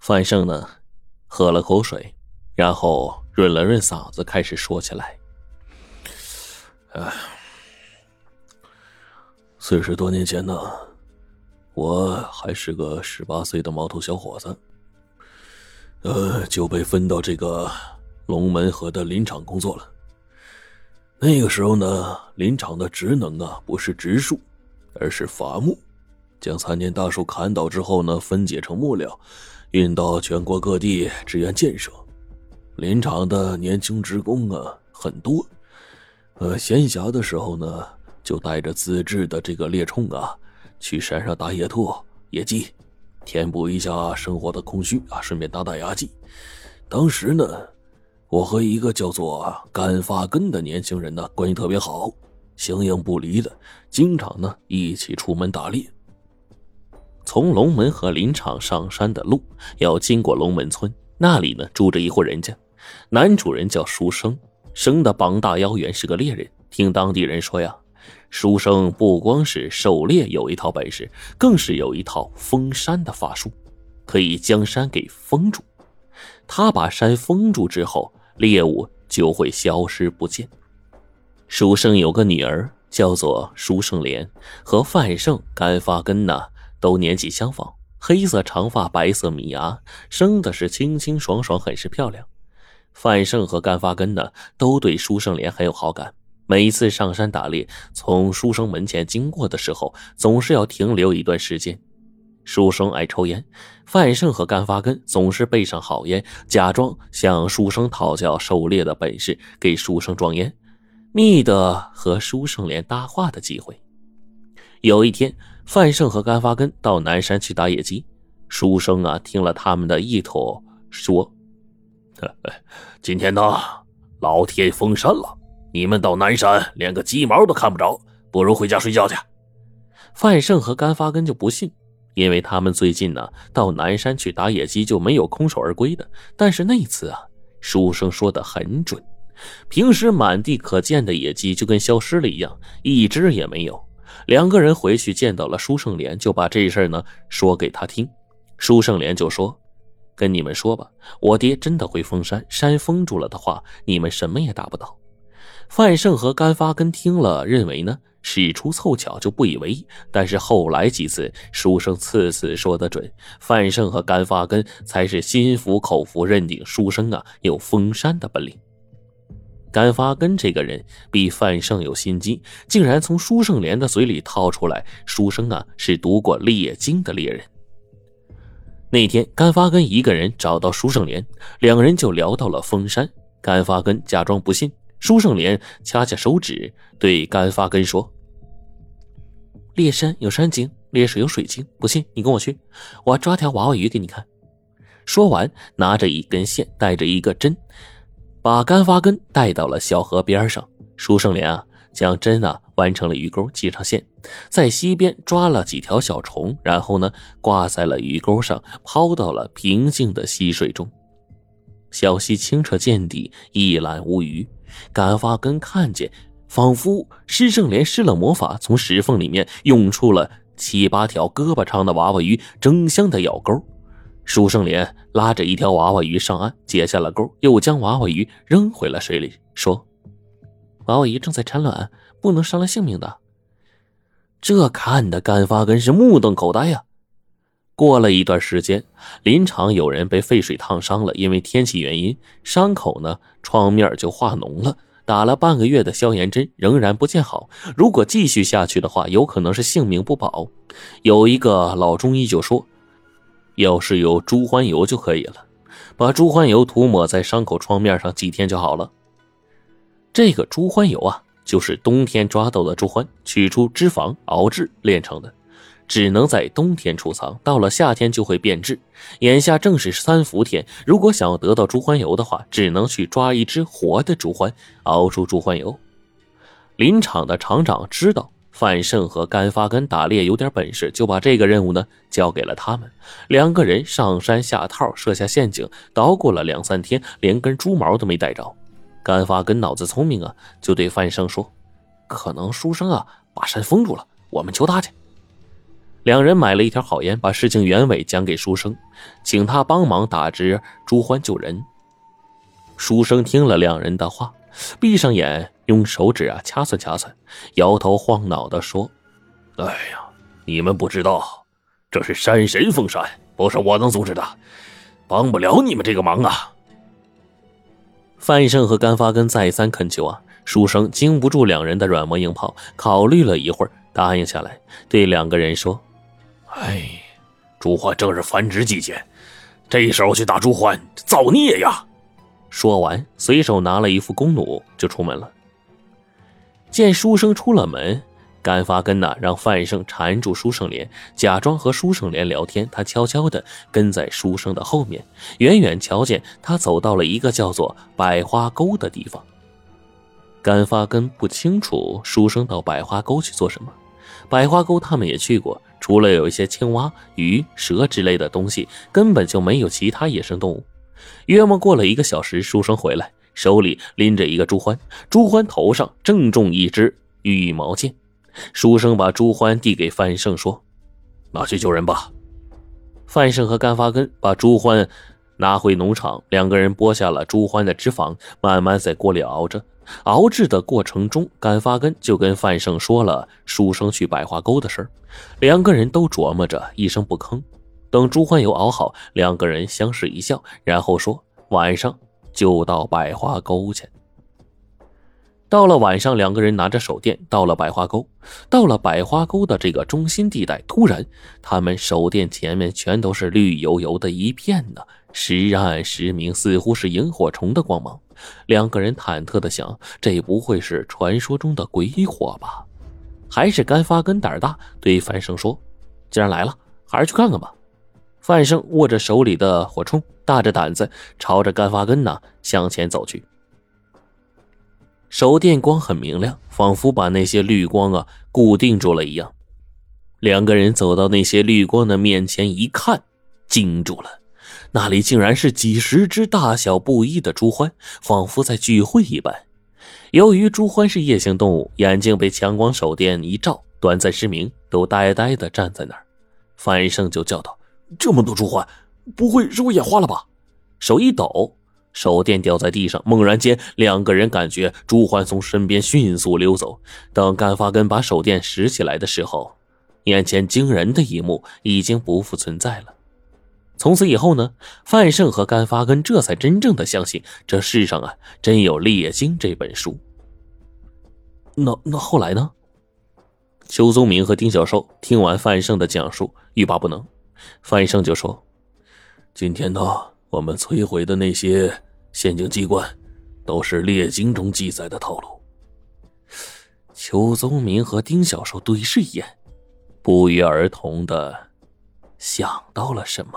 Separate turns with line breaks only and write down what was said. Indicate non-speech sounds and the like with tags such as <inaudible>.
范胜呢，喝了口水，然后润了润嗓子，开始说起来：“哎，四十多年前呢，我还是个十八岁的毛头小伙子，呃，就被分到这个龙门河的林场工作了。那个时候呢，林场的职能啊，不是植树，而是伐木，将参天大树砍倒之后呢，分解成木料。”运到全国各地支援建设，林场的年轻职工啊很多，呃，闲暇的时候呢，就带着自制的这个猎铳啊，去山上打野兔、野鸡，填补一下生活的空虚啊，顺便打打牙祭。当时呢，我和一个叫做甘发根的年轻人呢关系特别好，形影不离的，经常呢一起出门打猎。从龙门和林场上山的路要经过龙门村，那里呢住着一户人家，男主人叫书生，生的膀大腰圆，是个猎人。听当地人说呀，书生不光是狩猎有一套本事，更是有一套封山的法术，可以将山给封住。他把山封住之后，猎物就会消失不见。书生有个女儿，叫做书生莲，和范胜、甘发根呢。都年纪相仿，黑色长发，白色米牙，生的是清清爽爽，很是漂亮。范胜和甘发根呢，都对书生莲很有好感。每一次上山打猎，从书生门前经过的时候，总是要停留一段时间。书生爱抽烟，范胜和甘发根总是备上好烟，假装向书生讨教狩猎的本事，给书生装烟，觅得和书生莲搭话的机会。有一天。范胜和甘发根到南山去打野鸡，书生啊听了他们的意图，说：“ <laughs> 今天呢，老天封山了，你们到南山连个鸡毛都看不着，不如回家睡觉去。”范胜和甘发根就不信，因为他们最近呢到南山去打野鸡就没有空手而归的。但是那次啊，书生说的很准，平时满地可见的野鸡就跟消失了一样，一只也没有。两个人回去见到了舒胜莲，就把这事儿呢说给他听。舒胜莲就说：“跟你们说吧，我爹真的会封山，山封住了的话，你们什么也打不到。”范胜和甘发根听了，认为呢事出凑巧，就不以为意。但是后来几次，书生次次说得准，范胜和甘发根才是心服口服，认定书生啊有封山的本领。甘发根这个人比范胜有心机，竟然从舒胜莲的嘴里套出来，书生啊是读过猎经的猎人。那天，甘发根一个人找到舒胜莲，两人就聊到了封山。甘发根假装不信，舒胜莲掐掐手指，对甘发根说：“猎山有山精，猎水有水精，不信你跟我去，我抓条娃娃鱼给你看。”说完，拿着一根线，带着一个针。把干发根带到了小河边上，舒胜莲啊，将针啊弯成了鱼钩，系上线，在溪边抓了几条小虫，然后呢挂在了鱼钩上，抛到了平静的溪水中。小溪清澈见底，一览无余。干发根看见，仿佛施胜莲施了魔法，从石缝里面涌出了七八条胳膊长的娃娃鱼，争相的咬钩。舒胜莲拉着一条娃娃鱼上岸，解下了钩，又将娃娃鱼扔回了水里，说：“娃娃鱼正在产卵，不能伤了性命的。”这看的甘发根是目瞪口呆呀。过了一段时间，林场有人被沸水烫伤了，因为天气原因，伤口呢创面就化脓了，打了半个月的消炎针仍然不见好。如果继续下去的话，有可能是性命不保。有一个老中医就说。要是有猪欢油就可以了，把猪欢油涂抹在伤口创面上，几天就好了。这个猪欢油啊，就是冬天抓到的猪欢，取出脂肪熬制炼成的，只能在冬天储藏，到了夏天就会变质。眼下正是三伏天，如果想要得到猪欢油的话，只能去抓一只活的猪欢，熬出猪欢油。林场的厂长知道。范胜和甘发根打猎有点本事，就把这个任务呢交给了他们。两个人上山下套，设下陷阱，捣鼓了两三天，连根猪毛都没逮着。甘发根脑子聪明啊，就对范胜说：“可能书生啊把山封住了，我们求他去。”
两人买了一条好烟，把事情原委讲给书生，请他帮忙打支朱欢救人。书生听了两人的话，闭上眼，用手指啊掐算掐算，摇头晃脑的说：“
哎呀，你们不知道，这是山神封山，不是我能阻止的，帮不了你们这个忙啊。”
范胜和甘发根再三恳求啊，书生经不住两人的软磨硬泡，考虑了一会儿，答应下来，对两个人说。
哎，朱焕正是繁殖季节，这时候去打朱焕，造孽呀！
说完，随手拿了一副弓弩就出门了。见书生出了门，甘发根呐让范胜缠住书生莲，假装和书生莲聊天。他悄悄的跟在书生的后面，远远瞧见他走到了一个叫做百花沟的地方。甘发根不清楚书生到百花沟去做什么。百花沟他们也去过，除了有一些青蛙、鱼、蛇之类的东西，根本就没有其他野生动物。约莫过了一个小时，书生回来，手里拎着一个朱欢，朱欢头上正中一支羽毛箭。书生把朱欢递给范胜，说：“
拿去救人吧。”
范胜和甘发根把朱欢拿回农场，两个人剥下了朱欢的脂肪，慢慢在锅里熬着。熬制的过程中，甘发根就跟范胜说了书生去百花沟的事两个人都琢磨着，一声不吭。等朱欢油熬好，两个人相视一笑，然后说：“晚上就到百花沟去。”到了晚上，两个人拿着手电到了百花沟。到了百花沟的这个中心地带，突然，他们手电前面全都是绿油油的一片呢，时暗时明，似乎是萤火虫的光芒。两个人忐忑的想：这不会是传说中的鬼火吧？还是甘发根胆大，对范胜说：“既然来了，还是去看看吧。”范胜握着手里的火铳，大着胆子朝着干发根呢向前走去。手电光很明亮，仿佛把那些绿光啊固定住了一样。两个人走到那些绿光的面前一看，惊住了，那里竟然是几十只大小不一的猪獾，仿佛在聚会一般。由于猪獾是夜行动物，眼睛被强光手电一照，短暂失明，都呆呆的站在那儿。范胜就叫道：“这么多猪獾，不会是我眼花了吧？”手一抖。手电掉在地上，猛然间，两个人感觉朱欢从身边迅速溜走。等甘发根把手电拾起来的时候，眼前惊人的一幕已经不复存在了。从此以后呢，范胜和甘发根这才真正的相信这世上啊真有《猎经》这本书。那那后来呢？邱宗明和丁小寿听完范胜的讲述，欲罢不能。范胜就说：“
今天呢？”我们摧毁的那些陷阱机关，都是列经中记载的套路。
邱宗明和丁小寿对视一眼，不约而同的想到了什么。